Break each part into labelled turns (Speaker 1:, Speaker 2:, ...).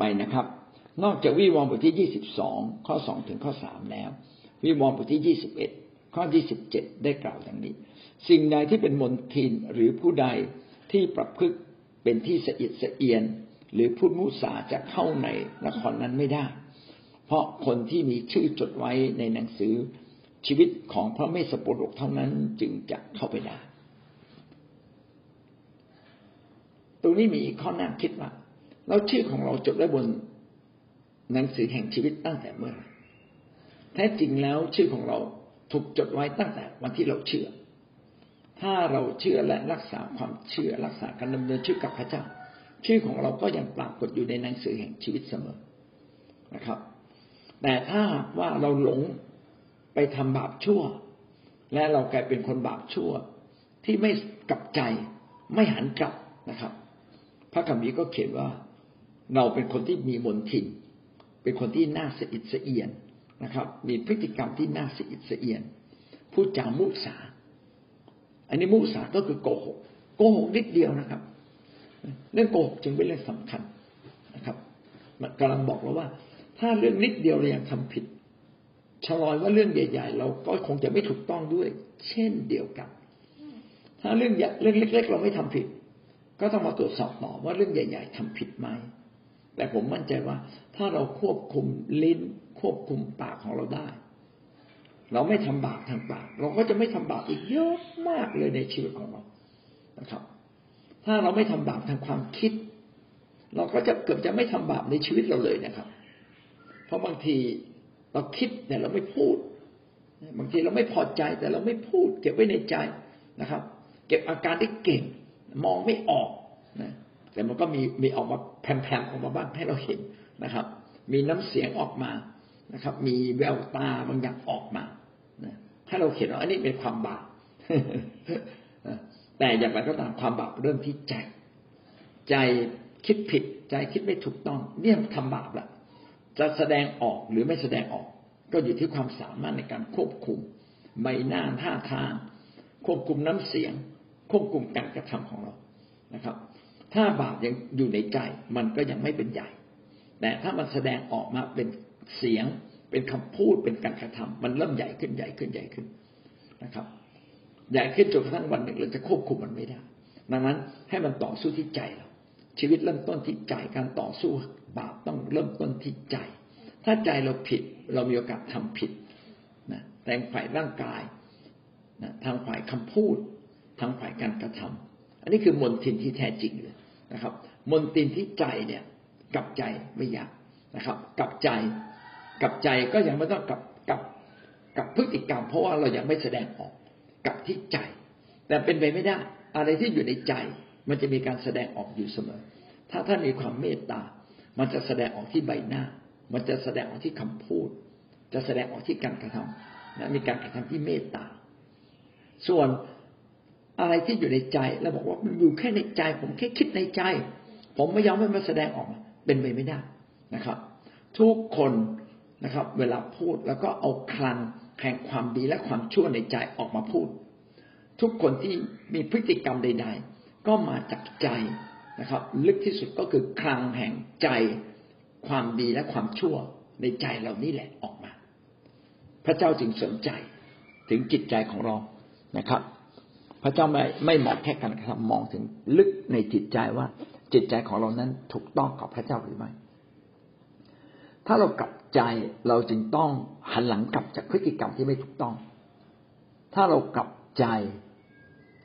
Speaker 1: ไปนะครับ นอกจากวิวรณ์บทที่ยี่สิบสองข้อสองถึงข้อสามแล้ว วิวรณ์บทที่ยี่สิบเอ็ดข้อยี่สิบเจ็ดได้กล่าวดังนี้ สิ่งใดที่เป็นมนทินหรือผู้ใดที่ประพฤติเป็นที่สะอิดสะเอียน หรือพูดมุสาจะเข้าในนครนั้นไม่ได้ เพราะคนที่มีชื่อจดไว้ในหนังสือชีวิตของพระเมสสปุรกเท่านั้นจึงจะเข้าไปได้ ตรงนี้มีข้อน่าคิดว่า เราชื่อของเราจดไว้บนหนังสือแห่งชีวิตตั้งแต่เมื่อไรแท้จริงแล้วชื่อของเราถูกจดไว้ตั้งแต่วันที่เราเชื่อ ถ้าเราเชื่อและรักษาความเชื่อรักษาการดำเนินชีวิตกับพระเจ้า ชื่อของเราก็ยังปรากฏอยู่ในหนังสือแห่งชีวิตเสมอนะครับ แต่ถ้าว่าเราหลงไปทำบาปชั่ว และเรากลายเป็นคนบาปชั่ว ที่ไม่กลับใจไม่หันกลับนะครับ พระคัมภีร์ก็เขียนว่า เราเป็นคนที่มีมนทินเป็นคนที่น่าสะอิดสะเอียนนะครับ มีพฤติกรรมที่น่าสะอิดสะเอียนพูดจามุสา อันนี้มุสาก็คือโกหก โกหกนิดเดียวนะครับ เรื่องโกหกจึงเป็นเรื่องสำคัญนะครับกำลังบอกเราว่า ถ้าเรื่องนิดเดียวเรายังทำผิดชะลอยว่าเรื่องใหญ่ ๆ เราก็คงจะไม่ถูกต้องด้วย เช่นเดียวกัน ถ้าเรื่องเรื่องเล็ก ๆ เราไม่ทำผิด ก็ต้องมาตรวจสอบต่อว่าเรื่องใหญ่ ๆทำผิดไหม แต่ผมมั่นใจว่า ถ้าเราควบคุมลิ้น ควบคุมปากของเราได้ เราไม่ทำบาปทางปาก เราก็จะไม่ทำบาปอีกเยอะมากเลยในชีวิตของเรานะครับ ถ้าเราไม่ทำบาปทางความคิด เราก็จะเกือบจะไม่ทำบาปในชีวิตเราเลยนะครับ เพราะบางทีเราคิดแต่เราไม่พูด บางทีเราไม่พอใจแต่เราไม่พูด เก็บไว้ในใจนะครับ เก็บอาการได้เก่ง มองไม่ออกนะ แต่มันก็มีมีออกมาแผ่นๆออกมาบ้างให้เราเห็นนะครับ มีน้ำเสียงออกมานะครับ มีแววตาบางอย่างออกมาถ้าเราเห็นว่าอันนี้เป็นความบาปแต่อย่างไรก็ตามความบาปเริ่มที่ใจ ใจคิดผิด ใจคิดไม่ถูกต้อง เนี่ยทำบาปละจะแสดงออกหรือไม่แสดงออก ก็อยู่ที่ความสามารถในการควบคุมใบหน้าท่าทางควบคุมน้ำเสียง ควบคุมการกระทำของเรานะครับ ถ้าบาปยังอยู่ในใจ มันก็ยังไม่เป็นใหญ่ แต่ถ้ามันแสดงออกมาเป็นเสียง เป็นคำพูดเป็นการกระทำมันเริ่มใหญ่ขึ้นใหญ่ขึ้นใหญ่ขึ้นนะครับ ใหญ่ขึ้นจนกระทั่งวันหนึ่งเราจะควบคุมมันไม่ได้ ดังนั้นให้มันต่อสู้ที่ใจเราชีวิตเริ่มต้นที่ใจการต่อสู้บาปต้องเริ่มต้นที่ใจ ถ้าใจเราผิดเรามีโอกาสทำผิดนะแต่ฝ่ายร่างกายนะทางฝ่ายคำพูดทางฝ่ายการกระทำอันนี้คือมนทินที่แท้จริงเลย นะครับ มนทินที่ใจเนี่ยกับใจไม่อยากนะครับกับใจกับใจก็ยังไม่ต้องกับกับกับพฤติกรรม เพราะว่าเรายังไม่แสดงออกกับที่ใจ แต่เป็นไปไม่ได้ อะไรที่อยู่ในใจ มันจะมีการแสดงออกอยู่เสมอ ถ้าท่านมีความเมตตา มันจะแสดงออกที่ใบหน้า มันจะแสดงออกที่คำพูด จะแสดงออกที่การกระทำนะมีการกระทำที่เมตตา ส่วน อะไรที่อยู่ในใจเราบอกว่ามันอยู่แค่ในใจ ผมแค่คิดในใจ ผมไม่ยอมให้มันแสดงออกมา เป็นไปไม่ได้นะครับ ทุกคนนะครับ เวลาพูดแล้วก็เอาคลังแห่งความดีและความชั่วในใจออกมาพูด ทุกคนที่มีพฤติกรรมใด ๆ ก็มาจากใจนะครับ ลึกที่สุดก็คือคลังแห่งใจ ความดีและความชั่วในใจเรานี่แหละออกมา พระเจ้าจึงสนใจถึงจิตใจของเรานะครับ พระเจ้าไม่ไม่มองแค่การกระทำมองถึงลึกในจิตใจว่าจิตใจของเรานั้นถูกต้องกับพระเจ้าหรือไม่ ถ้าเรากลับใจเราจึงต้องหันหลังกลับจากพฤติกรรมที่ไม่ถูกต้อง ถ้าเรากลับใจ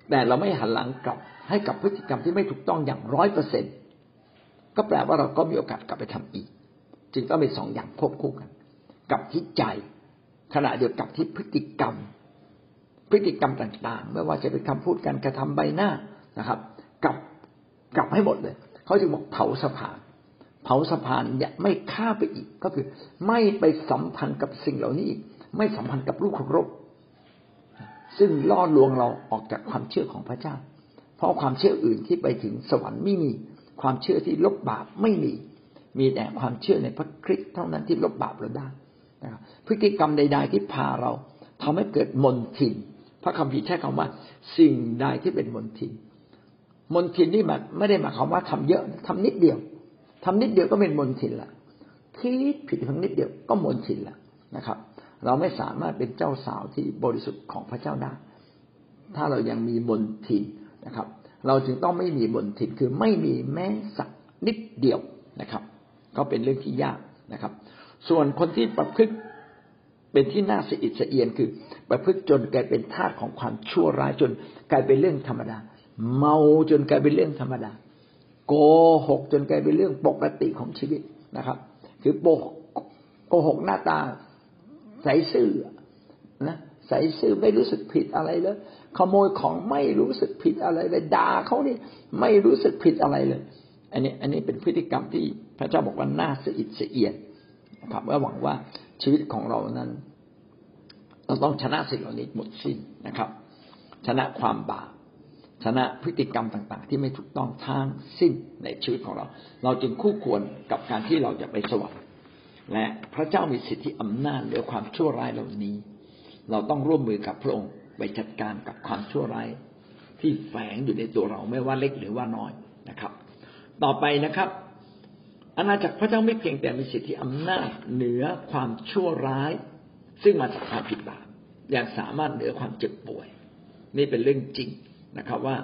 Speaker 1: แต่เราไม่หันหลังกลับ ให้กับพฤติกรรมที่ไม่ถูกต้องอย่างร้อยเปอร์เซ็นก็แปลว่าเราก็มีโอกาสกลับไปทำอีก จึงต้องเป็นสองอย่างควบคู่กัน กับที่ใจขณะเดียวกับที่พฤติกรรม พฤติกรรมต่างๆ ไม่ว่าจะเป็นคำพูดการกระทำใบหน้านะครับกลับกลับให้หมดเลย เขาจึงบอกเผาสะพาน เผาสะพานอย่าไม่ฆ่าไปอีก ก็คือ ไม่ไปสัมพันธ์กับสิ่งเหล่านี้อีก ไม่สัมพันธ์กับลูกของรบซึ่งล่อลวงเราออกจากความเชื่อของพระเจ้า เพราะความเชื่ออื่นที่ไปถึงสวรรค์ไม่มี ความเชื่อที่ลบบาปไม่มี มีแต่ความเชื่อในพระคริสต์เท่านั้นที่ลบบาปเราได้นะครับพฤติกรรมใด ๆ ที่พาเราทำให้เกิดมนทิน พระคัมภีร์ใช้คำว่า สิ่งใดที่เป็นมนทินมนทินนี่มันไม่ได้หมายความว่าทำเยอะทำนิดเดียวทำนิดเดียวก็เป็นมนทินละคิดผิดเพียงนิดเดียวก็มนทินละนะครับ เราไม่สามารถเป็นเจ้าสาวที่บริสุทธิ์ของพระเจ้าได้ถ้าเรายังมีมนทินนะครับ เราจึงต้องไม่มีมนทินคือไม่มีแม้สักนิดเดียวนะครับ ก็เป็นเรื่องที่ยากนะครับ ส่วนคนที่ประพฤติ เป็นที่น่าสะอิดสะเอียนคือ ประพฤติจนกลายเป็นทาสของความชั่วร้ายจนกลายเป็นเรื่องธรรมดา เมาจนกลายเป็นเรื่องธรรมดา โกหกจนกลายเป็นเรื่องปกติของชีวิตนะครับ คือโกโกหกหน้าตาใสซื่อนะใสซื่อไม่รู้สึกผิดอะไรเลยขโมยของไม่รู้สึกผิดอะไรเลยด่าเขานี่ไม่รู้สึกผิดอะไรเลย อันนี้อันนี้เป็นพฤติกรรมที่พระเจ้าบอกว่าน่าสะอิดสะเอียนนะครับและหวังว่า ชีวิตของเรานั้น เราต้องชนะสิ่งเหล่านี้หมดสิ้นนะครับ ชนะความบาปชนะพฤติกรรมต่าง ๆ ที่ไม่ถูกต้องทั้งสิ้นในชีวิตของเรา เราจึงคู่ควรกับการที่เราจะไปสวรรค์และพระเจ้ามีสิทธิอำนาจเหนือความชั่วร้ายเหล่านี้ เราต้องร่วมมือกับพระองค์ไปจัดการกับความชั่วร้ายที่แฝงอยู่ในตัวเราไม่ว่าเล็กหรือว่าน้อยนะครับ ต่อไปนะครับ อาณาจักรพระเจ้าไม่เพียงแต่มีสิทธิอำนาจเหนือความชั่วร้าย ซึ่งมาจากความผิดบาปยังสามารถเหนือความเจ็บป่วย นี่เป็นเรื่องจริงนะครับว่า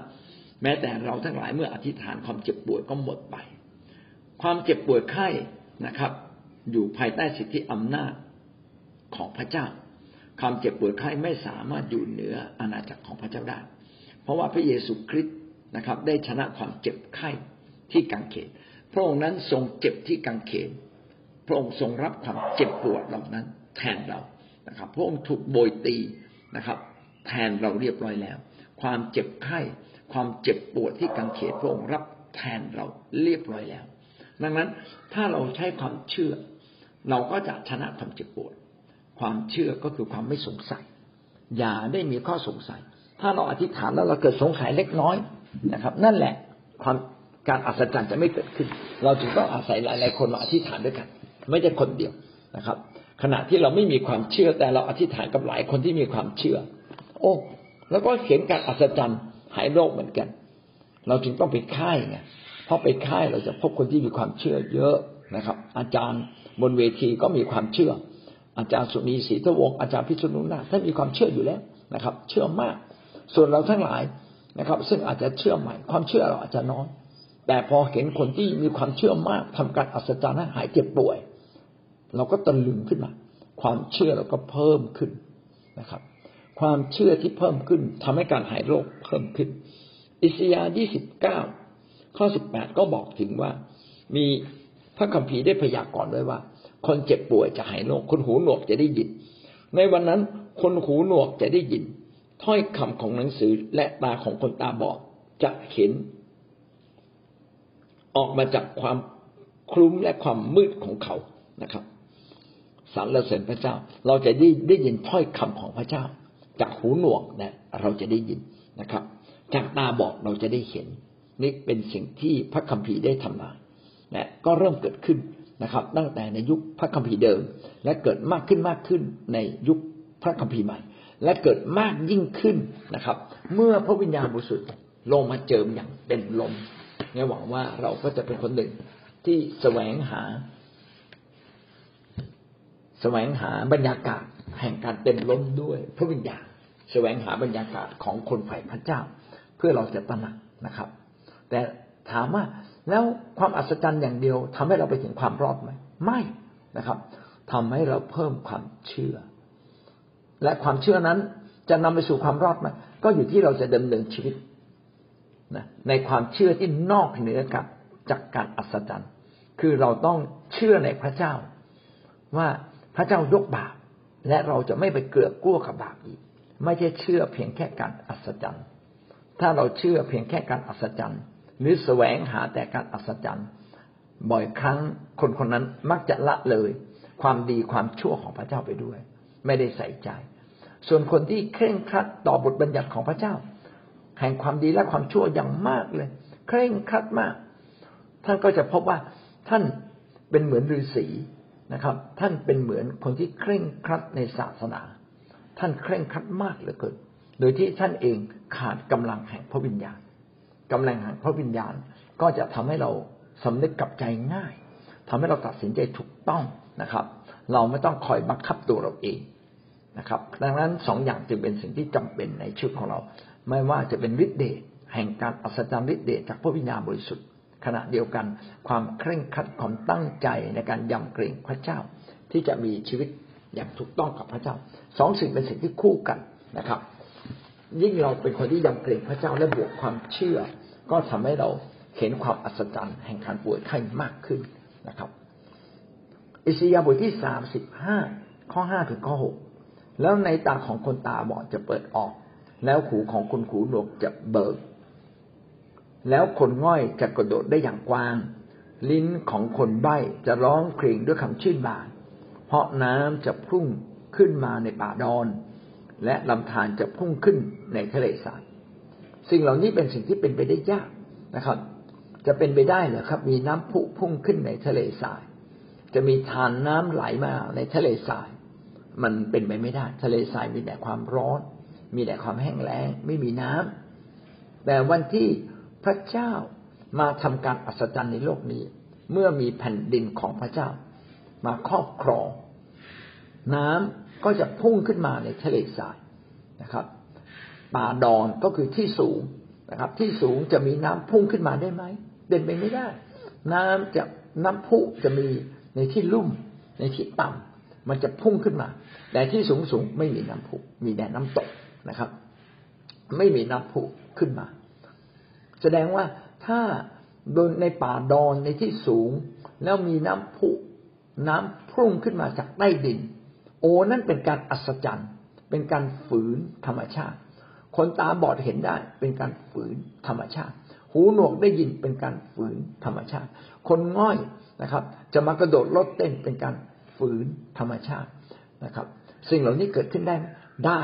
Speaker 1: แม้แต่เราทั้งหลายเมื่ออธิษฐานความเจ็บป่วยก็หมดไป ความเจ็บป่วยไข้นะครับ อยู่ภายใต้สิทธิอำนาจของพระเจ้า ความเจ็บป่วยไข้ไม่สามารถอยู่เหนืออาณาจักรของพระเจ้าได้ เพราะว่าพระเยซูคริสต์นะครับ ได้ชนะความเจ็บไข้ที่กังเขน พระองค์นั้นทรงเจ็บที่กังเขน พระองค์ทรงรับความเจ็บปวดเหล่านั้น แทนเรานะครับ พระองค์ถูกโบยตีนะครับ แทนเราเรียบร้อยแล้ว ความเจ็บไข้ ความเจ็บปวดที่กังเขนพระองค์รับแทนเราเรียบร้อยแล้ว ดังนั้นถ้าเราใช้ความเชื่อ เราก็จะชนะความเจ็บปวด ความเชื่อก็คือความไม่สงสัย อย่าได้มีข้อสงสัย ถ้าเราอธิษฐานแล้วเราเกิดสงสัยเล็กน้อยนะครับ นั่นแหละความ การอัศจรรย์จะไม่เกิดขึ้น เราจึงต้องอาศัยหลาย ๆ คนมาอธิษฐานด้วยกัน ไม่ใช่คนเดียวนะครับ ขณะที่เราไม่มีความเชื่อแต่เราอธิษฐานกับหลายคนที่มีความเชื่อ โอ้แล้วก็เห็นการอัศจรรย์หายโรคเหมือนกัน เราจึงต้องไปค่ายไงเพราะไปค่ายเราจะพบคนที่มีความเชื่อเยอะนะครับ อาจารย์บนเวทีก็มีความเชื่อ อาจารย์สุนีศรีทวงอาจารย์พิษณุนาท่านมีความเชื่ออยู่แล้วนะครับ เชื่อมาก ส่วนเราทั้งหลายนะครับ ซึ่งอาจจะเชื่อใหม่ ความเชื่อเราอาจจะน้อย แต่พอเห็นคนที่มีความเชื่อมากทำการอัศจรรย์ห้หายเจ็บป่วย เราก็ตะลึงขึ้นมา ความเชื่อเราก็เพิ่มขึ้นนะครับ ความเชื่อที่เพิ่มขึ้นทำให้การหายโรคเพิ่มขึ้น อิสยาห์ยี่สิบเก้าข้อสิบแปดก็บอกถึงว่า มีพระคัมภีร์ได้พยากรณ์ไว้ว่า คนเจ็บป่วยจะหายโรคคนหูหนวกจะได้ยิน ในวันนั้นคนหูหนวกจะได้ยิน ถ้อยคำของหนังสือและตาของคนตาบอดจะเห็น ออกมาจากความคลุ้มและความมืดของเขานะครับสรรเสริญพระเจ้า เราจะได้ได้ยินถ้อยคำของพระเจ้า จากหูหนวกนะเราจะได้ยินนะครับ จากตาบอกเราจะได้เห็น นี่เป็นสิ่งที่พระคัมภีร์ได้ทำมาและก็เริ่มเกิดขึ้นนะครับ ตั้งแต่ในยุคพระคัมภีร์เดิม และเกิดมากขึ้นมากขึ้นในยุคพระคัมภีร์ใหม่ และเกิดมากยิ่งขึ้นนะครับ เมื่อพระวิญญาณบริสุทธิ์ลงมาเจิมอย่างเป็นลม เนี่ยหวังว่าเราก็จะเป็นคนหนึ่งที่แสวงหา แสวงหาบรรยากาศแห่งการเต็มล้นด้วยพระวิญญาณแสวงหาบรรยากาศของคนฝ่ายพระเจ้า เพื่อเราจะตระหนักนะครับ แต่ถามว่าแล้วความอัศจรรย์อย่างเดียวทำให้เราไปถึงความรอดไหมไม่นะครับทำให้เราเพิ่มความเชื่อ และความเชื่อนั้นจะนำไปสู่ความรอดไหมก็อยู่ที่เราจะดำเนินชีวิต นะในความเชื่อที่นอกเหนือกับจากการอัศจรรย์ คือเราต้องเชื่อในพระเจ้า ว่าพระเจ้ายกบาปและเราจะไม่ไปเกลือกกลัวกับบาปอีก ไม่ใช่เชื่อเพียงแค่การอัศจรรย์ ถ้าเราเชื่อเพียงแค่การอัศจรรย์ หรือแสวงหาแต่การอัศจรรย์ บ่อยครั้งคนคนนั้นมักจะละเลย ความดีความชั่วของพระเจ้าไปด้วย ไม่ได้ใส่ใจ ส่วนคนที่เคร่งครัดต่อบทบัญญัติของพระเจ้า แห่งความดีและความชั่วอย่างมากเลย เคร่งครัดมาก ท่านก็จะพบว่าท่านเป็นเหมือนฤาษีนะครับ ท่านเป็นเหมือนคนที่เคร่งครัดในศาสนา ท่านเคร่งครัดมากเหลือเกินโดยที่ท่านเองขาดกำลังแห่งพระวิญญาณกำลังแห่งพระวิญญาณก็จะทำให้เราสำนึกกับใจง่ายทำให้เราตัดสินใจถูกต้องนะครับ เราไม่ต้องคอยบังคับตัวเราเองนะครับ ดังนั้นสองอย่างจึงเป็นสิ่งที่จำเป็นในชีวิตของเรา ไม่ว่าจะเป็นฤทธิเดชแห่งการอัศจรรย์ฤทธิเดชจากพระวิญญาณบริสุทธิ์ขณะเดียวกัน ความเคร่งครัดความตั้งใจในการยำเกรงพระเจ้า ที่จะมีชีวิตอย่างถูกต้องกับพระเจ้าสองสิ่งเป็นสิ่งที่คู่กันนะครับ ยิ่งเราเป็นคนที่ยำเกรงพระเจ้าและบวกความเชื่อ ก็ทำให้เราเห็นความอัศจรรย์แห่งการป่วยไข้มากขึ้นนะครับ อิสยาบทที่สามสิบห้าข้อห้าถึงข้อหกแล้วในตาของคนตาบอดจะเปิดออก แล้วหูของคนหูหนวกจะเบิก แล้วคนง่อยจะกระโดดได้อย่างกว้าง ลิ้นของคนใบ้จะร้องเพลงด้วยคำชื่นบานเพราะน้ำจะพุ่งขึ้นมาในป่าดอน และลำธารจะพุ่งขึ้นในทะเลสาบสิ่งเหล่านี้เป็นสิ่งที่เป็นไปได้ยากนะครับ จะเป็นไปได้เหรอครับ มีน้ำพุพุ่งขึ้นในทะเลทราย จะมีทานน้ำไหลมาในทะเลทราย มันเป็นไปไม่ได้ ทะเลทรายมีแต่ความร้อน มีแต่ความแห้งแล้งไม่มีน้ำแต่วันที่พระเจ้ามาทำการอัศจรรย์ในโลกนี้ เมื่อมีแผ่นดินของพระเจ้า มาครอบครอง น้ำก็จะพุ่งขึ้นมาในทะเลทรายนะครับ ป่าดอนก็คือที่สูงนะครับ ที่สูงจะมีน้ำพุ่งขึ้นมาได้ไหมเด่นไปไม่ได้ น้ำจะน้ำพุจะมีในที่ลุ่ม ในที่ต่ำมันจะพุ่งขึ้นมา แต่ที่สูงสูงไม่มีน้ำพุมีแต่น้ำตก นะครับ ไม่มีน้ำพุขึ้นมา แสดงว่าถ้าโดนในป่าดอนในที่สูง แล้วมีน้ำพุน้ำพุ่งขึ้นมาจากใต้ดิน โอ้นั่นเป็นการอัศจรรย์ เป็นการฝืนธรรมชาติ คนตาบอดเห็นได้ เป็นการฝืนธรรมชาติ หูหนวกได้ยินเป็นการฝืนธรรมชาติ คนง่อยนะครับ จะมากระโดดรถเต้นเป็นการฝืนธรรมชาตินะครับ สิ่งเหล่านี้เกิดขึ้นได้ได้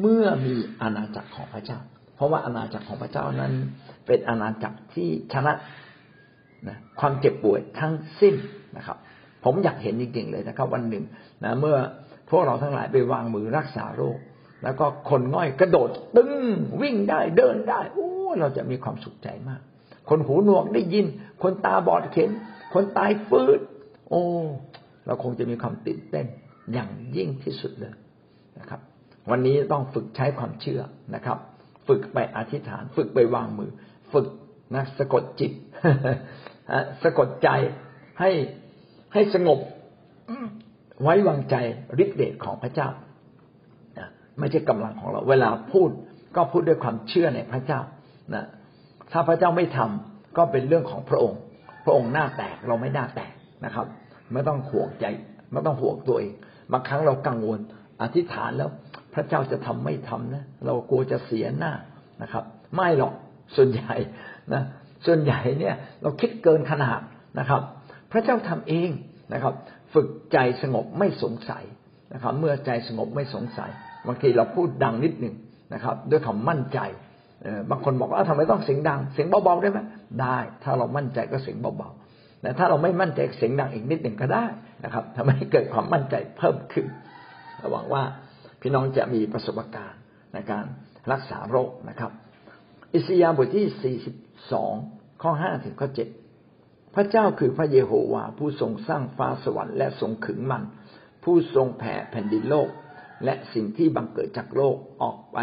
Speaker 1: เมื่อมีอาณาจักรของพระเจ้า เพราะว่าอาณาจักรของพระเจ้านั้น เป็นอาณาจักรที่ชนะนะความเจ็บป่วยทั้งสิ้นนะครับ ผมอยากเห็นจริงๆเลยนะครับ วันหนึ่งนะเมื่อพวกเราทั้งหลายไปวางมือรักษาโรค แล้วก็คนง่อยกระโดด ตึ้งวิ่งได้เดินได้โอ้เราจะมีความสุขใจมาก คนหูหนวกได้ยิน คนตาบอดเห็น คนตายฟื้นโอ้ เราคงจะมีความตื่นเต้นอย่างยิ่งที่สุดเลยนะครับ วันนี้ต้องฝึกใช้ความเชื่อนะครับ ฝึกไปอธิษฐาน ฝึกไปวางมือ ฝึกนะสะกดจิตสะกดใจให้ให้สงบไว้วางใจฤทธิเดชของพระเจ้าไม่ใช่กำลังของเรา เวลาพูดก็พูดด้วยความเชื่อในพระเจ้านะถ้าพระเจ้าไม่ทำก็เป็นเรื่องของพระองค์ พระองค์หน้าแตกเราไม่หน้าแตกนะครับ ไม่ต้องห่วงใจ ไม่ต้องห่วงตัวเองบางครั้งเรากังวล อธิษฐานแล้ว พระเจ้าจะทำไม่ทำนะ เรากลัวจะเสียหน้านะครับ ไม่หรอกส่วนใหญ่นะส่วนใหญ่เนี่ย เราคิดเกินขนาดนะครับ พระเจ้าทำเองนะครับ ฝึกใจสงบไม่สงสัยนะครับ เมื่อใจสงบไม่สงสัยบางทีเราพูดดังนิดหนึ่งนะครับ ด้วยความมั่นใจบางคนบอกว่าทำไมต้องเสียงดัง เสียงเบาๆได้ไหมได้ ถ้าเรามั่นใจก็เสียงเบาๆแต่ถ้าเราไม่มั่นใจเสียงดังอีกนิดหนึ่งก็ได้นะครับทำให้เกิดความมั่นใจเพิ่มขึ้นหวังว่า พี่น้องจะมีประสบการณ์ในการรักษาโรคนะครับ อิสยาห์บทที่สี่สิบสองข้อห้าถึงข้อเจ็ดพระเจ้าคือพระเยโฮวาผู้ทรงสร้างฟ้าสวรรค์และทรงขึงมัน ผู้ทรงแผ่แผ่นดินโลก และสิ่งที่บังเกิดจากโลกออกไป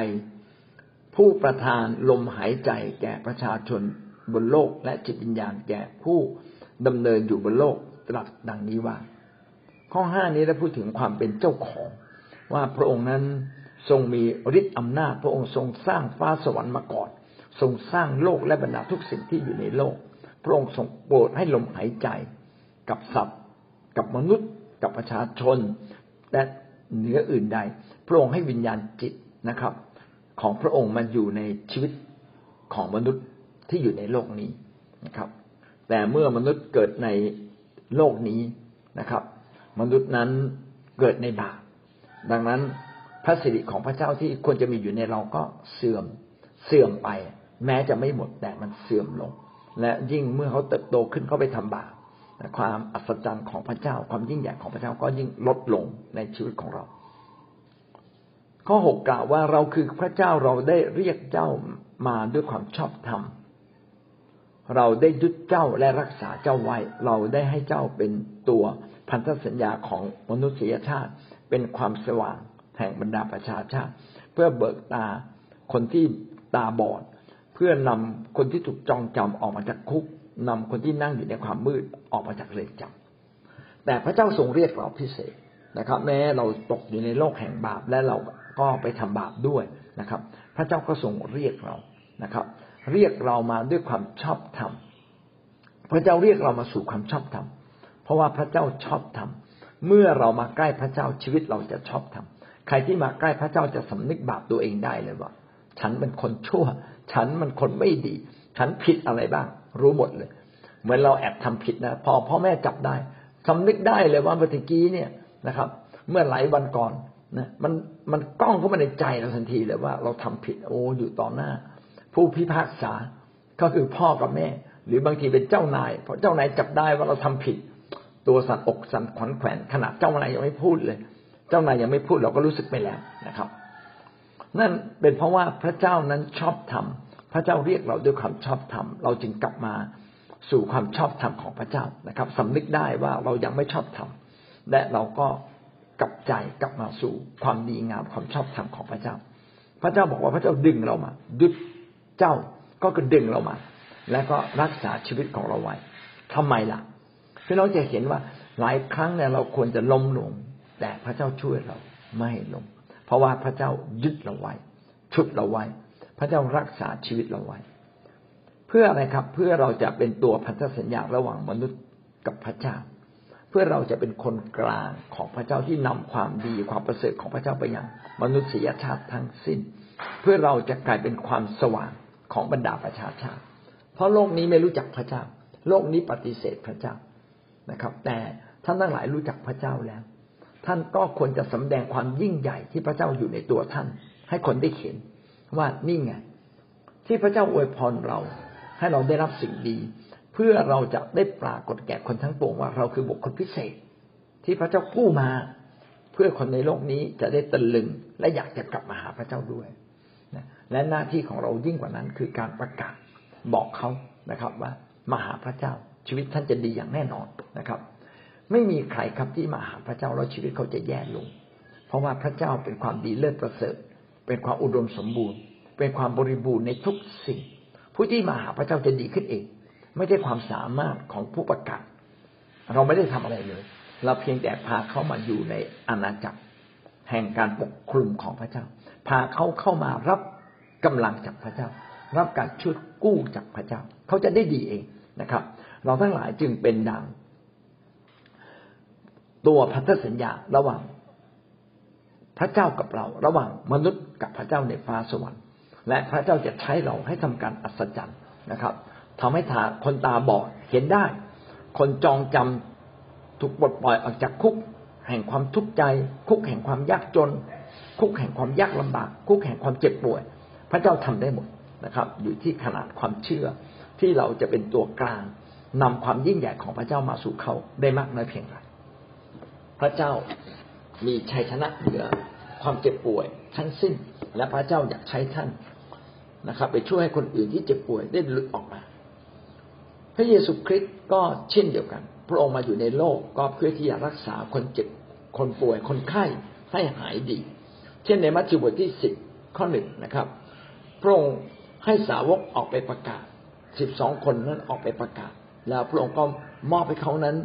Speaker 1: ผู้ประทานลมหายใจแก่ประชาชนบนโลกและจิตวิญญาณแก่ผู้ดำเนินอยู่บนโลกตรัสดังนี้ว่า ข้อห้านี้ได้พูดถึงความเป็นเจ้าของ ว่าพระองค์นั้นทรงมีฤทธิ์อำนาจ พระองค์ทรงสร้างฟ้าสวรรค์มาก่อน ทรงสร้างโลกและบรรดาทุกสิ่งที่อยู่ในโลก พระองค์ทรงโปรดให้ลมหายใจ กับสัตว์ กับมนุษย์ กับประชาชนและเหนืออื่นใด พระองค์ให้วิญญาณจิตนะครับ ของพระองค์มันอยู่ในชีวิตของมนุษย์ที่อยู่ในโลกนี้นะครับ แต่เมื่อมนุษย์เกิดในโลกนี้นะครับ มนุษย์นั้นเกิดในบาป ดังนั้นพระสิริของพระเจ้าที่ควรจะมีอยู่ในเราก็เสื่อมเสื่อมไป แม้จะไม่หมดแต่มันเสื่อมลง และยิ่งเมื่อเขาเติบโตขึ้นเขาไปทำบาปความอัศจรรย์ของพระเจ้า ความยิ่งใหญ่ของพระเจ้าก็ยิ่งลดลงในชีวิตของเรา ข้อหกกล่าวว่าเราคือพระเจ้าเราได้เรียกเจ้ามาด้วยความชอบธรรมเราได้ยึดเจ้าและรักษาเจ้าไว้ เราได้ให้เจ้าเป็นตัวพันธสัญญาของมนุษยชาติ เป็นความสว่างแห่งบรรดาประชาชาติ เพื่อเบิกตาคนที่ตาบอด เพื่อนำคนที่ถูกจองจำออกมาจากคุกนำคนที่นั่งอยู่ในความมืดออกมาจากเรือนจำแต่พระเจ้าทรงเรียกเราพิเศษนะครับ แม้เราตกอยู่ในโลกแห่งบาปและเราก็ไปทำบาปด้วยนะครับ พระเจ้าก็ทรงเรียกเรานะครับ เรียกเรามาด้วยความชอบธรรมพระเจ้าเรียกเรามาสู่ความชอบธรรมเพราะว่าพระเจ้าชอบธรรม เมื่อเรามาใกล้พระเจ้าชีวิตเราจะชอบธรรมใครที่มาใกล้พระเจ้าจะสำนึกบาปตัวเองได้เลยว่า ฉันเป็นคนชั่ว ฉันมันคนไม่ดี ฉันผิดอะไรบ้าง รู้หมดเลย เหมือนเราแอบทำผิดนะพอพ่อแม่จับได้สำนึกได้เลยว่าเมื่อกี้เนี่ยนะครับ เมื่อหลายวันก่อนนะมันมันกล้องเข้ามาในใจเราทันทีเลยว่า เราทำผิดโอ้อยู่ต่อหน้า ผู้พิพากษาก็คือพ่อกับแม่ หรือบางทีเป็นเจ้านายพอเจ้านายจับได้ว่าเราทำผิด ตัวสั่นอกสั่นขวัญแขวนขนาดเจ้านายยังไม่พูดเลย เจ้านายยังไม่พูดเราก็รู้สึกไปแล้วนะครับ นั่นเป็นเพราะว่าพระเจ้านั้นชอบธรรมพระเจ้าเรียกเราด้วยความชอบธรรมเราจึงกลับมาสู่ความชอบธรรมของพระเจ้านะครับสำนึกได้ว่าเรายังไม่ชอบธรรมและเราก็กลับใจกลับมาสู่ความดีงามความชอบธรรมของพระเจ้า พระเจ้าบอกว่าพระเจ้าดึงเรามาดึงเจ้าก็คือดึงเรามา แล้วก็รักษาชีวิตของเราไว้ทำไมล่ะ พี่น้องจะเห็นว่าหลายครั้งเนี่ยเราควรจะล้มลง แต่พระเจ้าช่วยเราไม่ล้มเพราะว่าพระเจ้ายึดเราไว้ ชุดเราไว้ พระเจ้ารักษาชีวิตเราไว้ เพื่ออะไรครับ เพื่อเราจะเป็นตัวพันธสัญญาระหว่างมนุษย์กับพระเจ้า เพื่อเราจะเป็นคนกลางของพระเจ้าที่นำความดีความประเสริฐของพระเจ้าไปยังมนุษยชาติทั้งสิ้น เพื่อเราจะกลายเป็นความสว่างของบรรดาประชาชาติ เพราะโลกนี้ไม่รู้จักพระเจ้า โลกนี้ปฏิเสธพระเจ้า นะครับ แต่ท่านทั้งหลายรู้จักพระเจ้าแล้ว ท่านก็ควรจะสำแดงความยิ่งใหญ่ที่พระเจ้าอยู่ในตัวท่าน ให้คนได้เห็นว่านี่ไงที่พระเจ้าอวยพรเรา ให้เราได้รับสิ่งดี เพื่อเราจะได้ปรากฏแก่คนทั้งปวงว่าเราคือบุคคลพิเศษ ที่พระเจ้ากู้มา เพื่อคนในโลกนี้จะได้ตะลึงและอยากจะกลับมาหาพระเจ้าด้วยและหน้าที่ของเรายิ่งกว่านั้นคือการประกาศบอกเขานะครับว่ามาหาพระเจ้า ชีวิตท่านจะดีอย่างแน่นอนนะครับ ไม่มีใครครับที่มาหาพระเจ้าแล้วชีวิตเขาจะแย่ลง เพราะว่าพระเจ้าเป็นความดีเลิศประเสริฐ เป็นความอุดมสมบูรณ์ เป็นความบริบูรณ์ในทุกสิ่ง ผู้ที่มาหาพระเจ้าจะดีขึ้นเอง ไม่ใช่ความสามารถของผู้ประกาศ เราไม่ได้ทำอะไรเลย เราเพียงแต่พาเขามาอยู่ในอาณาจักร แห่งการปกคลุมของพระเจ้า พาเขาเข้ามารับกำลังจากพระเจ้า รับการช่วยกู้จากพระเจ้า เขาจะได้ดีเองนะครับ เราทั้งหลายจึงเป็นดัง ตัวพันธสัญญาระหว่างพระเจ้ากับเรา ระหว่างมนุษย์กับพระเจ้าในฟ้าสวรรค์ และพระเจ้าจะใช้เราให้ทำการอัศจรรย์นะครับทำให้ถาคนตาบอดเห็นได้ คนจองจำถูกปลดปล่อยออกจากคุก แห่งความทุกข์ใจ คุกแห่งความยากจน คุกแห่งความยากลำบาก คุกแห่งความเจ็บป่วย พระเจ้าทำได้หมดนะครับ อยู่ที่ขนาดความเชื่อที่เราจะเป็นตัวกลาง นำความยิ่งใหญ่ของพระเจ้ามาสู่เขาได้มากน้อยเพียงไรพระเจ้ามีชัยชนะเหนือความเจ็บป่วยทั้งสิ้น และพระเจ้าอยากใช้ท่านนะครับ ไปช่วยให้คนอื่นที่เจ็บป่วยได้หลุดออกมา พระเยซูคริสต์ก็เช่นเดียวกัน พระองค์มาอยู่ในโลกก็เพื่อที่จะรักษาคนเจ็บคนป่วยคนไข้ให้หายดี เช่นในมัทธิวบทที่สิบข้อหนึ่งนะครับ พระองค์ให้สาวกออกไปประกาศสิบสองคนนั้นออกไปประกาศ แล้วพระองค์ก็มอบให้เขานั้น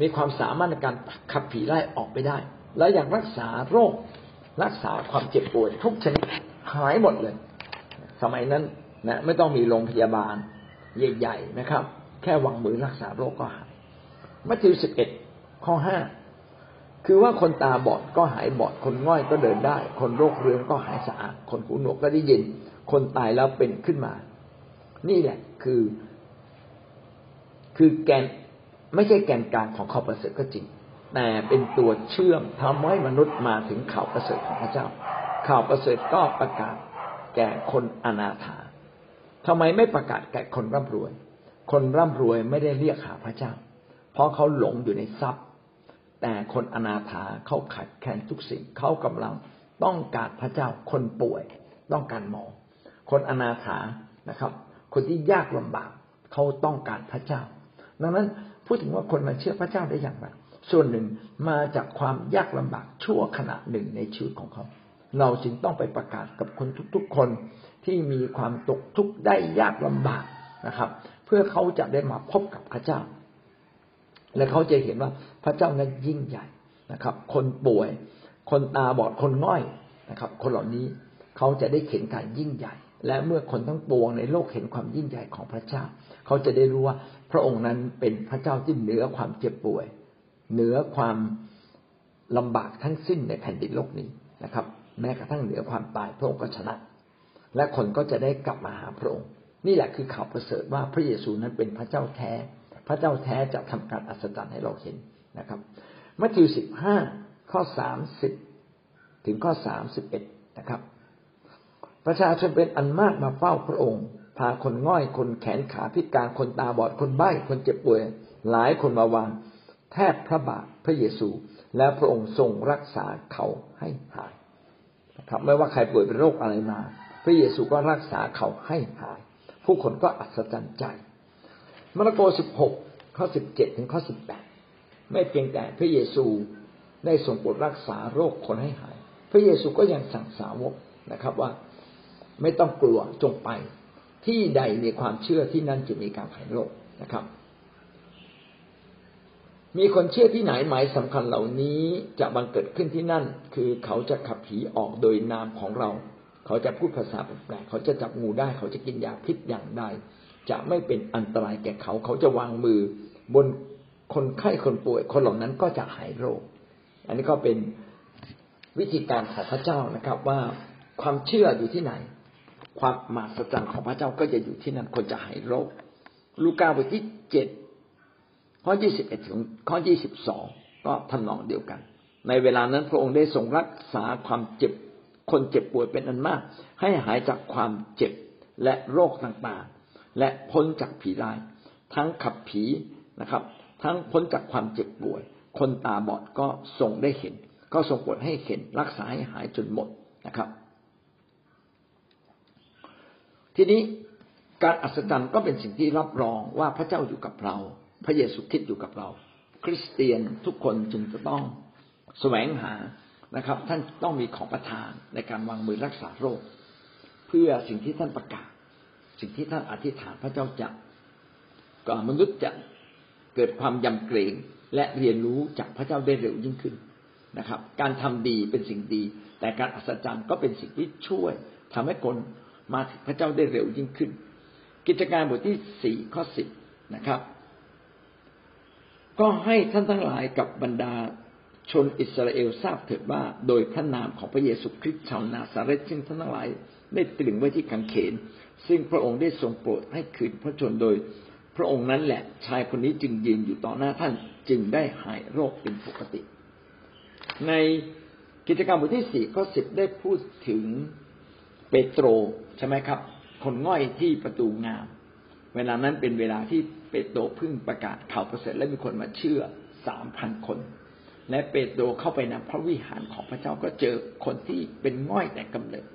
Speaker 1: มีความสามารถในการขับผีไล่ออกไปได้ แล้วอย่างรักษาโรครักษาความเจ็บป่วยทุกชนิดหายหมดเลย สมัยนั้นนะไม่ต้องมีโรงพยาบาลใหญ่ๆนะครับ แค่วางมือรักษาโรคก็หายมัทธิวสิบเอ็ดข้อห้าคือว่าคนตาบอดก็หายบอด คนง่อยก็เดินได้ คนโรคเรื้อนก็หายสะอาด คนหูหนวกก็ได้ยิน คนตายแล้วเป็นขึ้นมา นี่แหละคือ คือแกนไม่ใช่แกนกลางของข่าวประเสริฐก็จริง แต่เป็นตัวเชื่อมทำให้มนุษย์มาถึงข่าวประเสริฐของพระเจ้า ข่าวประเสริฐก็ประกาศแก่คนอนาถาทำไมไม่ประกาศแก่คนร่ำรวย คนร่ำรวยไม่ได้เรียกหาพระเจ้า เพราะเขาหลงอยู่ในทรัพย์ แต่คนอนาถาเขาขัดแคลนทุกสิ่งเขากำลังต้องการพระเจ้าคนป่วยต้องการหมอ คนอนาถานะครับ คนที่ยากลำบาก
Speaker 2: เขาต้องการพระเจ้า ดังนั้นพูดถึงว่าคนมาเชื่อพระเจ้าได้อย่างไรส่วนหนึ่งมาจากความยากลำบากชั่วขณะหนึ่งในชีวิตของเขา เราจึงต้องไปประกาศกับคนทุกๆคนที่มีความตกทุกข์ได้ยากลำบากนะครับ เพื่อเขาจะได้มาพบกับพระเจ้า และเขาจะเห็นว่าพระเจ้านั้นยิ่งใหญ่นะครับ คนป่วย คนตาบอดคนง่อยนะครับ คนเหล่านี้เขาจะได้เห็นการยิ่งใหญ่ และเมื่อคนทั้งปวงในโลกเห็นความยิ่งใหญ่ของพระเจ้า เขาจะได้รู้ว่า พระองค์นั้นเป็นพระเจ้าที่เหนือความเจ็บป่วย เหนือความลำบากทั้งสิ้นในแผ่นดินโลกนี้นะครับ แม้กระทั่งเหนือความตายพระองค์ก็ชนะ และคนก็จะได้กลับมาหาพระองค์ นี่แหละคือข่าวประเสริฐว่าพระเยซูนั้นเป็นพระเจ้าแท้ พระเจ้าแท้จะทำการอัศจรรย์ให้เราเห็นนะครับมัทธิวสิบห้าข้อสามสิบถึงข้อสามสิบเอ็ดนะครับ ประชาชนเป็นอันมากมาเฝ้าพระองค์ พาคนง่อยคนแขนขาพิการคนตาบอดคนใบ้คนเจ็บป่วย หลายคนมาวางแทบพระบาทพระเยซู และพระองค์ทรงรักษาเขาให้หายนะครับไม่ว่าใครป่วยเป็นโรคอะไรมา พระเยซูก็รักษาเขาให้หาย ผู้คนก็อัศจรรย์ใจมาระโกสิบหกข้อสิบเจ็ดถึงข้อสิบแปดไม่เพียงแต่พระเยซูได้ทรงโปรดรักษาโรคคนให้หาย พระเยซูก็ยังสั่งสาวกนะครับว่าไม่ต้องกลัวจงไป ที่ใดมีความเชื่อที่นั่นจะมีการหายโรคนะครับ มีคนเชื่อที่ไหนหมายสำคัญเหล่านี้จะบังเกิดขึ้นที่นั่น คือเขาจะขับผีออกโดยนามของเรา เขาจะพูดภาษาแปลกๆเขาจะจับงูได้ เขาจะกินยาพิษอย่างใดจะไม่เป็นอันตรายแก่เขา เขาจะวางมือบนคนไข้คนป่วย คนเหล่านั้นก็จะหายโรค อันนี้ก็เป็นวิธีการของพระเจ้านะครับว่าความเชื่ออยู่ที่ไหน ความมหัศจรรย์ของพระเจ้าก็จะอยู่ที่นั่นคนจะหายโรค ลูกาบทที่เจ็ดข้อยี่สิบเอ็ดถึงข้อยี่สิบสองก็ทำนองเดียวกัน ในเวลานั้นพระองค์ได้ทรงรักษาความเจ็บ คนเจ็บป่วยเป็นอันมาก ให้หายจากความเจ็บและโรคต่างๆ และพ้นจากผีร้าย ทั้งขับผีนะครับ ทั้งพ้นจากความเจ็บป่วย คนตาบอดก็ทรงได้เห็น ก็ทรงโปรดให้เห็นรักษาให้หายจนหมดนะครับ ทีนี้การอัศจรรย์ก็เป็นสิ่งที่รับรองว่าพระเจ้าอยู่กับเรา พระเยซูคริสต์อยู่กับเรา คริสเตียนทุกคนจึงจะต้องแสวงหานะครับ ท่านต้องมีของประทานในการวางมือรักษาโรค เพื่อสิ่งที่ท่านประกาศ สิ่งที่ท่านอธิษฐานพระเจ้าจะก็มนุษย์จะเกิดความยำเกรงและเรียนรู้จากพระเจ้าได้เร็วยิ่งขึ้นนะครับ การทำดีเป็นสิ่งดี แต่การอัศจรรย์ก็เป็นสิ่งที่ช่วยทำให้คน มาถึงพระเจ้าได้เร็วยิ่งขึ้น กิจการบทที่สี่ข้อสิบนะครับ ก็ให้ท่านทั้งหลายกับบรรดาชนอิสราเอลทราบเถิดว่า โดยพระนามของพระเยซูคริสต์ชาวนาซาเรตซึ่งท่านทั้งหลายได้ตรึงไว้ที่กังเขน ซึ่งพระองค์ได้ทรงโปรดให้คืนพระชนโดย พระองค์นั้นแหละชายคนนี้จึงยืนอยู่ต่อหน้าท่านจึงได้หายโรคเป็นปกติ ในกิจกรรมบทที่สี่ข้อสิบได้พูดถึง เปโตรใช่ไหมครับ คนง่อยที่ประตูงาม เวลานั้นเป็นเวลาที่เปโตรเพิ่งประกาศข่าวประเสริฐและมีคนมาเชื่อสามพันคน และเปโตรเข้าไปในพระวิหารของพระเจ้าก็เจอคนที่เป็นง่อยแต่กำเนิด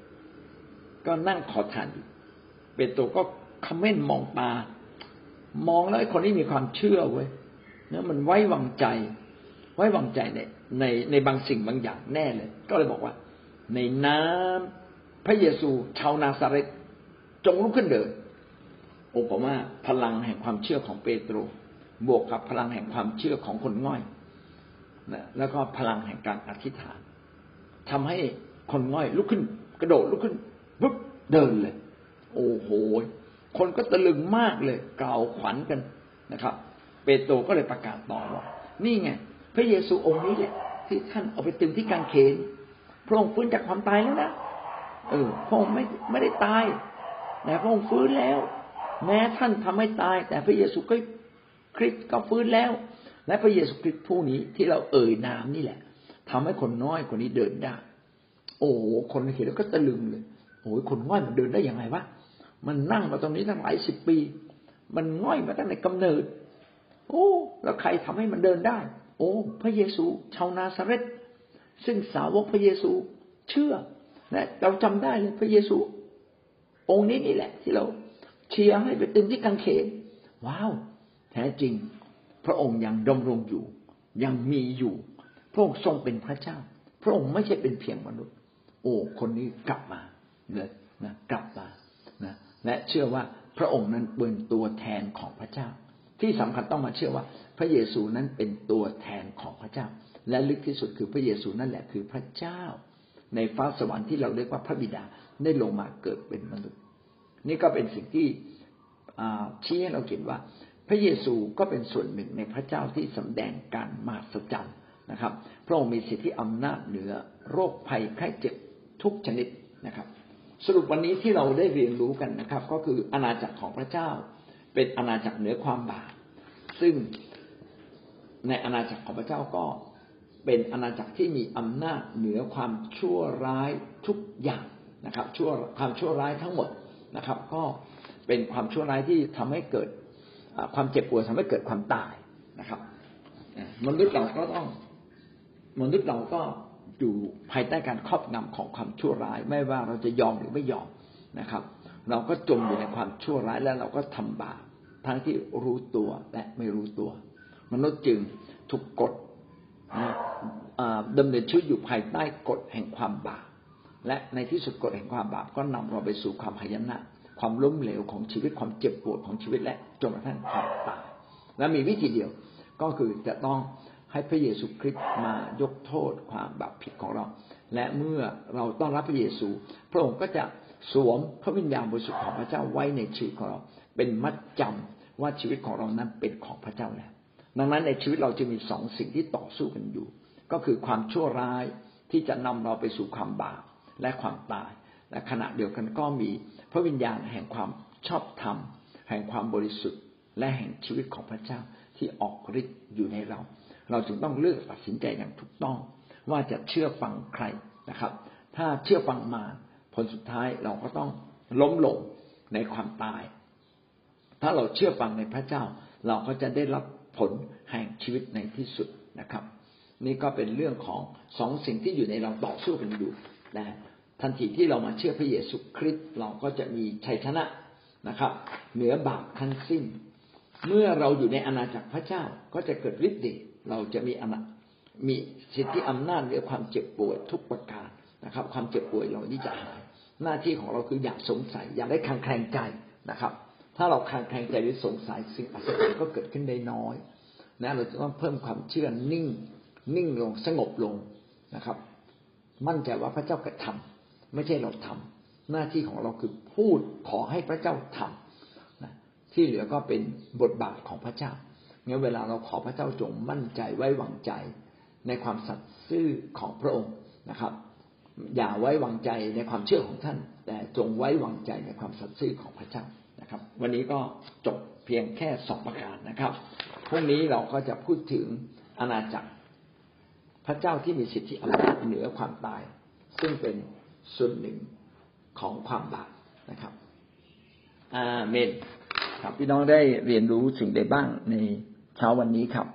Speaker 2: ก็นั่งขอทานอยู่เปโตรก็คอมเมนต์มองตามองแล้วไอ้คนนี้มีความเชื่อเว้ยเนื้อมันไว้วางใจ ไว้วางใจในในในบางสิ่งบางอย่างแน่เลย ก็เลยบอกว่า ในน้ำ พระเยซูชาวนาซาเรตจงลุกขึ้นเดินโอ้ผมว่าพลังแห่งความเชื่อของเปโตร บวกกับพลังแห่งความเชื่อของคนง่อยนะแล้วก็พลังแห่งการอธิษฐานทำให้คนง่อยลุกขึ้น กระโดดลุกขึ้นปุ๊บเดินเลย โอ้โหคนก็ตะลึงมากเลยกล่าวขวัญกันนะครับ เปโตรก็เลยประกาศต่อว่า นี่ไงพระเยซูองค์นี้แหละที่ท่านเอาไปตึงที่กางเขนพระองค์ฟื้นจากความตายแล้วนะ เออพระองค์ไม่ไม่ได้ตายแต่พระองค์ฟื้นแล้ว แม้ท่านทำให้ตาย แต่พระเยซูก็คริสต์ก็ฟื้นแล้ว และพระเยซูคริสต์ผู้นี้ที่เราเอ่ยนามนี่แหละทำให้คนน้อยคนนี้เดินได้ โอ้คนเห็นแล้วก็ตะลึงเลยโอ้ยคนง่อยมันเดินได้ยังไงวะมันนั่งมาตรงนี้ตั้งหลายสิบปี มันง่อยมาตั้งแต่กำเนิด โอ้แล้วใครทำให้มันเดินได้ โอ้ พระเยซูชาวนาซาเรตซึ่งสาวกพระเยซูเชื่อ นะเราจำได้เลยพระเยซู องค์นี้นี่แหละ ที่เราเชียร์ให้ไปตึงที่กังเขน
Speaker 1: ว้าว แท้จริง พระองค์ยังดำรงอยู่ ยังมีอยู่ พระองค์ทรงเป็นพระเจ้า พระองค์ไม่ใช่เป็นเพียงมนุษย์ โอ้คนนี้กลับมาเลยนะกลับมานะและเชื่อว่าพระองค์นั้นเป็นตัวแทนของพระเจ้า ที่สำคัญต้องมาเชื่อว่า พระเยซูนั้นเป็นตัวแทนของพระเจ้า และลึกที่สุดคือพระเยซูนั่นแหละคือพระเจ้า ในฟ้าสวรรค์ที่เราเรียกว่าพระบิดาได้ลงมาเกิดเป็นมนุษย์ นี่ก็เป็นสิ่งที่ชี้ให้เราเห็นว่า พระเยซูก็เป็นส่วนหนึ่งในพระเจ้าที่สำแดงการมหัศจรรย์นะครับ พระองค์มีสิทธิอำนาจเหนือโรคภัยไข้เจ็บทุกชนิดนะครับ สรุปวันนี้ที่เราได้เรียนรู้กันนะครับ ก็คืออาณาจักรของพระเจ้า เป็นอาณาจักรเหนือความบาปซึ่งในอาณาจักรของพระเจ้าก็ เป็นอาณาจักรที่มีอำนาจเหนือความชั่วร้ายทุกอย่างนะครับ ชั่วความชั่วร้ายทั้งหมดนะครับ ก็เป็นความชั่วร้ายที่ทำให้เกิดความเจ็บปวดทำให้เกิดความตายนะครับมนุษย์เราก็ต้องมนุษย์เราก็อยู่ภายใต้การครอบงำของความชั่วร้าย ไม่ว่าเราจะยอมหรือไม่ยอมนะครับ เราก็จมอยู่ในความชั่วร้ายแล้วเราก็ทำบาปทั้งที่รู้ตัวและไม่รู้ตัว มนุษย์จึงถูกกด ดำเนินชีวิตอยู่ภายใต้กฎแห่งความบาปและในที่สุดกฎแห่งความบาปก็นำเราไปสู่ความพยนะ ความล้มเหลวของชีวิตความเจ็บปวดของชีวิตและจนกระทั่งความตายและมีวิธีเดียวก็คือจะต้องให้พระเยซูคริสต์มายกโทษความบาปผิดของเรา และเมื่อเราต้อนรับพระเยซู พระองค์ก็จะสวมพระวิญญาณบริสุทธิ์ของพระเจ้าไว้ในชีวิตของเรา เป็นมัดจำว่าชีวิตของเรานั้นเป็นของพระเจ้าแล้ว ดังนั้นในชีวิตเราจะมีสองสิ่งที่ต่อสู้กันอยู่ ก็คือความชั่วร้ายที่จะนำเราไปสู่ความบาปและความตาย และขณะเดียวกันก็มีพระวิญญาณแห่งความชอบธรรม แห่งความบริสุทธิ์ และแห่งชีวิตของพระเจ้าที่ออกฤทธิ์อยู่ในเรา เราจึงต้องเลือกตัดสินใจอย่างถูกต้อง ว่าจะเชื่อฟังใครนะครับ ถ้าเชื่อฟังมาผลสุดท้ายเราก็ต้องล้มลงในความตาย ถ้าเราเชื่อฟังในพระเจ้า เราก็จะได้รับ ผลแห่งชีวิตในที่สุดนะครับ นี่ก็เป็นเรื่องของสองสิ่งที่อยู่ในเราต่อสู้กันอยู่นะทันทีที่เรามาเชื่อพระเยซูคริสต์เราก็จะมีชัยชนะนะครับ เหนือบาปทั้งสิ้น เมื่อเราอยู่ในอาณาจักรพระเจ้าก็จะเกิดฤทธิ์เดชเราจะมีอำนาจมีสิทธิอำนาจเหนือความเจ็บป่วยทุกประการนะครับ ความเจ็บป่วยเรานี่จะหาย หน้าที่ของเราคืออย่าสงสัยอย่าได้คลางแคลงใจนะครับ ถ้าเราคลางแคลงใจหรือสงสัยสิ่งอัศจรรย์ก็เกิดขึ้นได้น้อยนะเราจะต้องเพิ่มความเชื่อนิ่ง นิ่งลงสงบลงนะครับ มั่นใจว่าพระเจ้ากระทำไม่ใช่เราทำหน้าที่ของเราคือพูดขอให้พระเจ้าทำนะที่เหลือก็เป็นบทบาทของพระเจ้างั้นเวลาเราขอพระเจ้าจงมั่นใจไว้วางใจ ในความสัตย์ซื่อของพระองค์นะครับ อย่าไว้วางใจในความเชื่อของท่าน แต่จงไว้วางใจในความสัตย์ซื่อของพระเจ้า นะครับ วันนี้ก็จบเพียงแค่สองประการนะครับพรุ่งนี้เราก็จะพูดถึงอาณาจักร พระเจ้าที่มีสิทธิอำนาจเหนือความตาย ซึ่งเป็นส่วนหนึ่งของความบาปนะครับ อาเมน ครับพี่น้องได้เรียนรู้สิ่งใดบ้างในเช้าวันนี้ครับ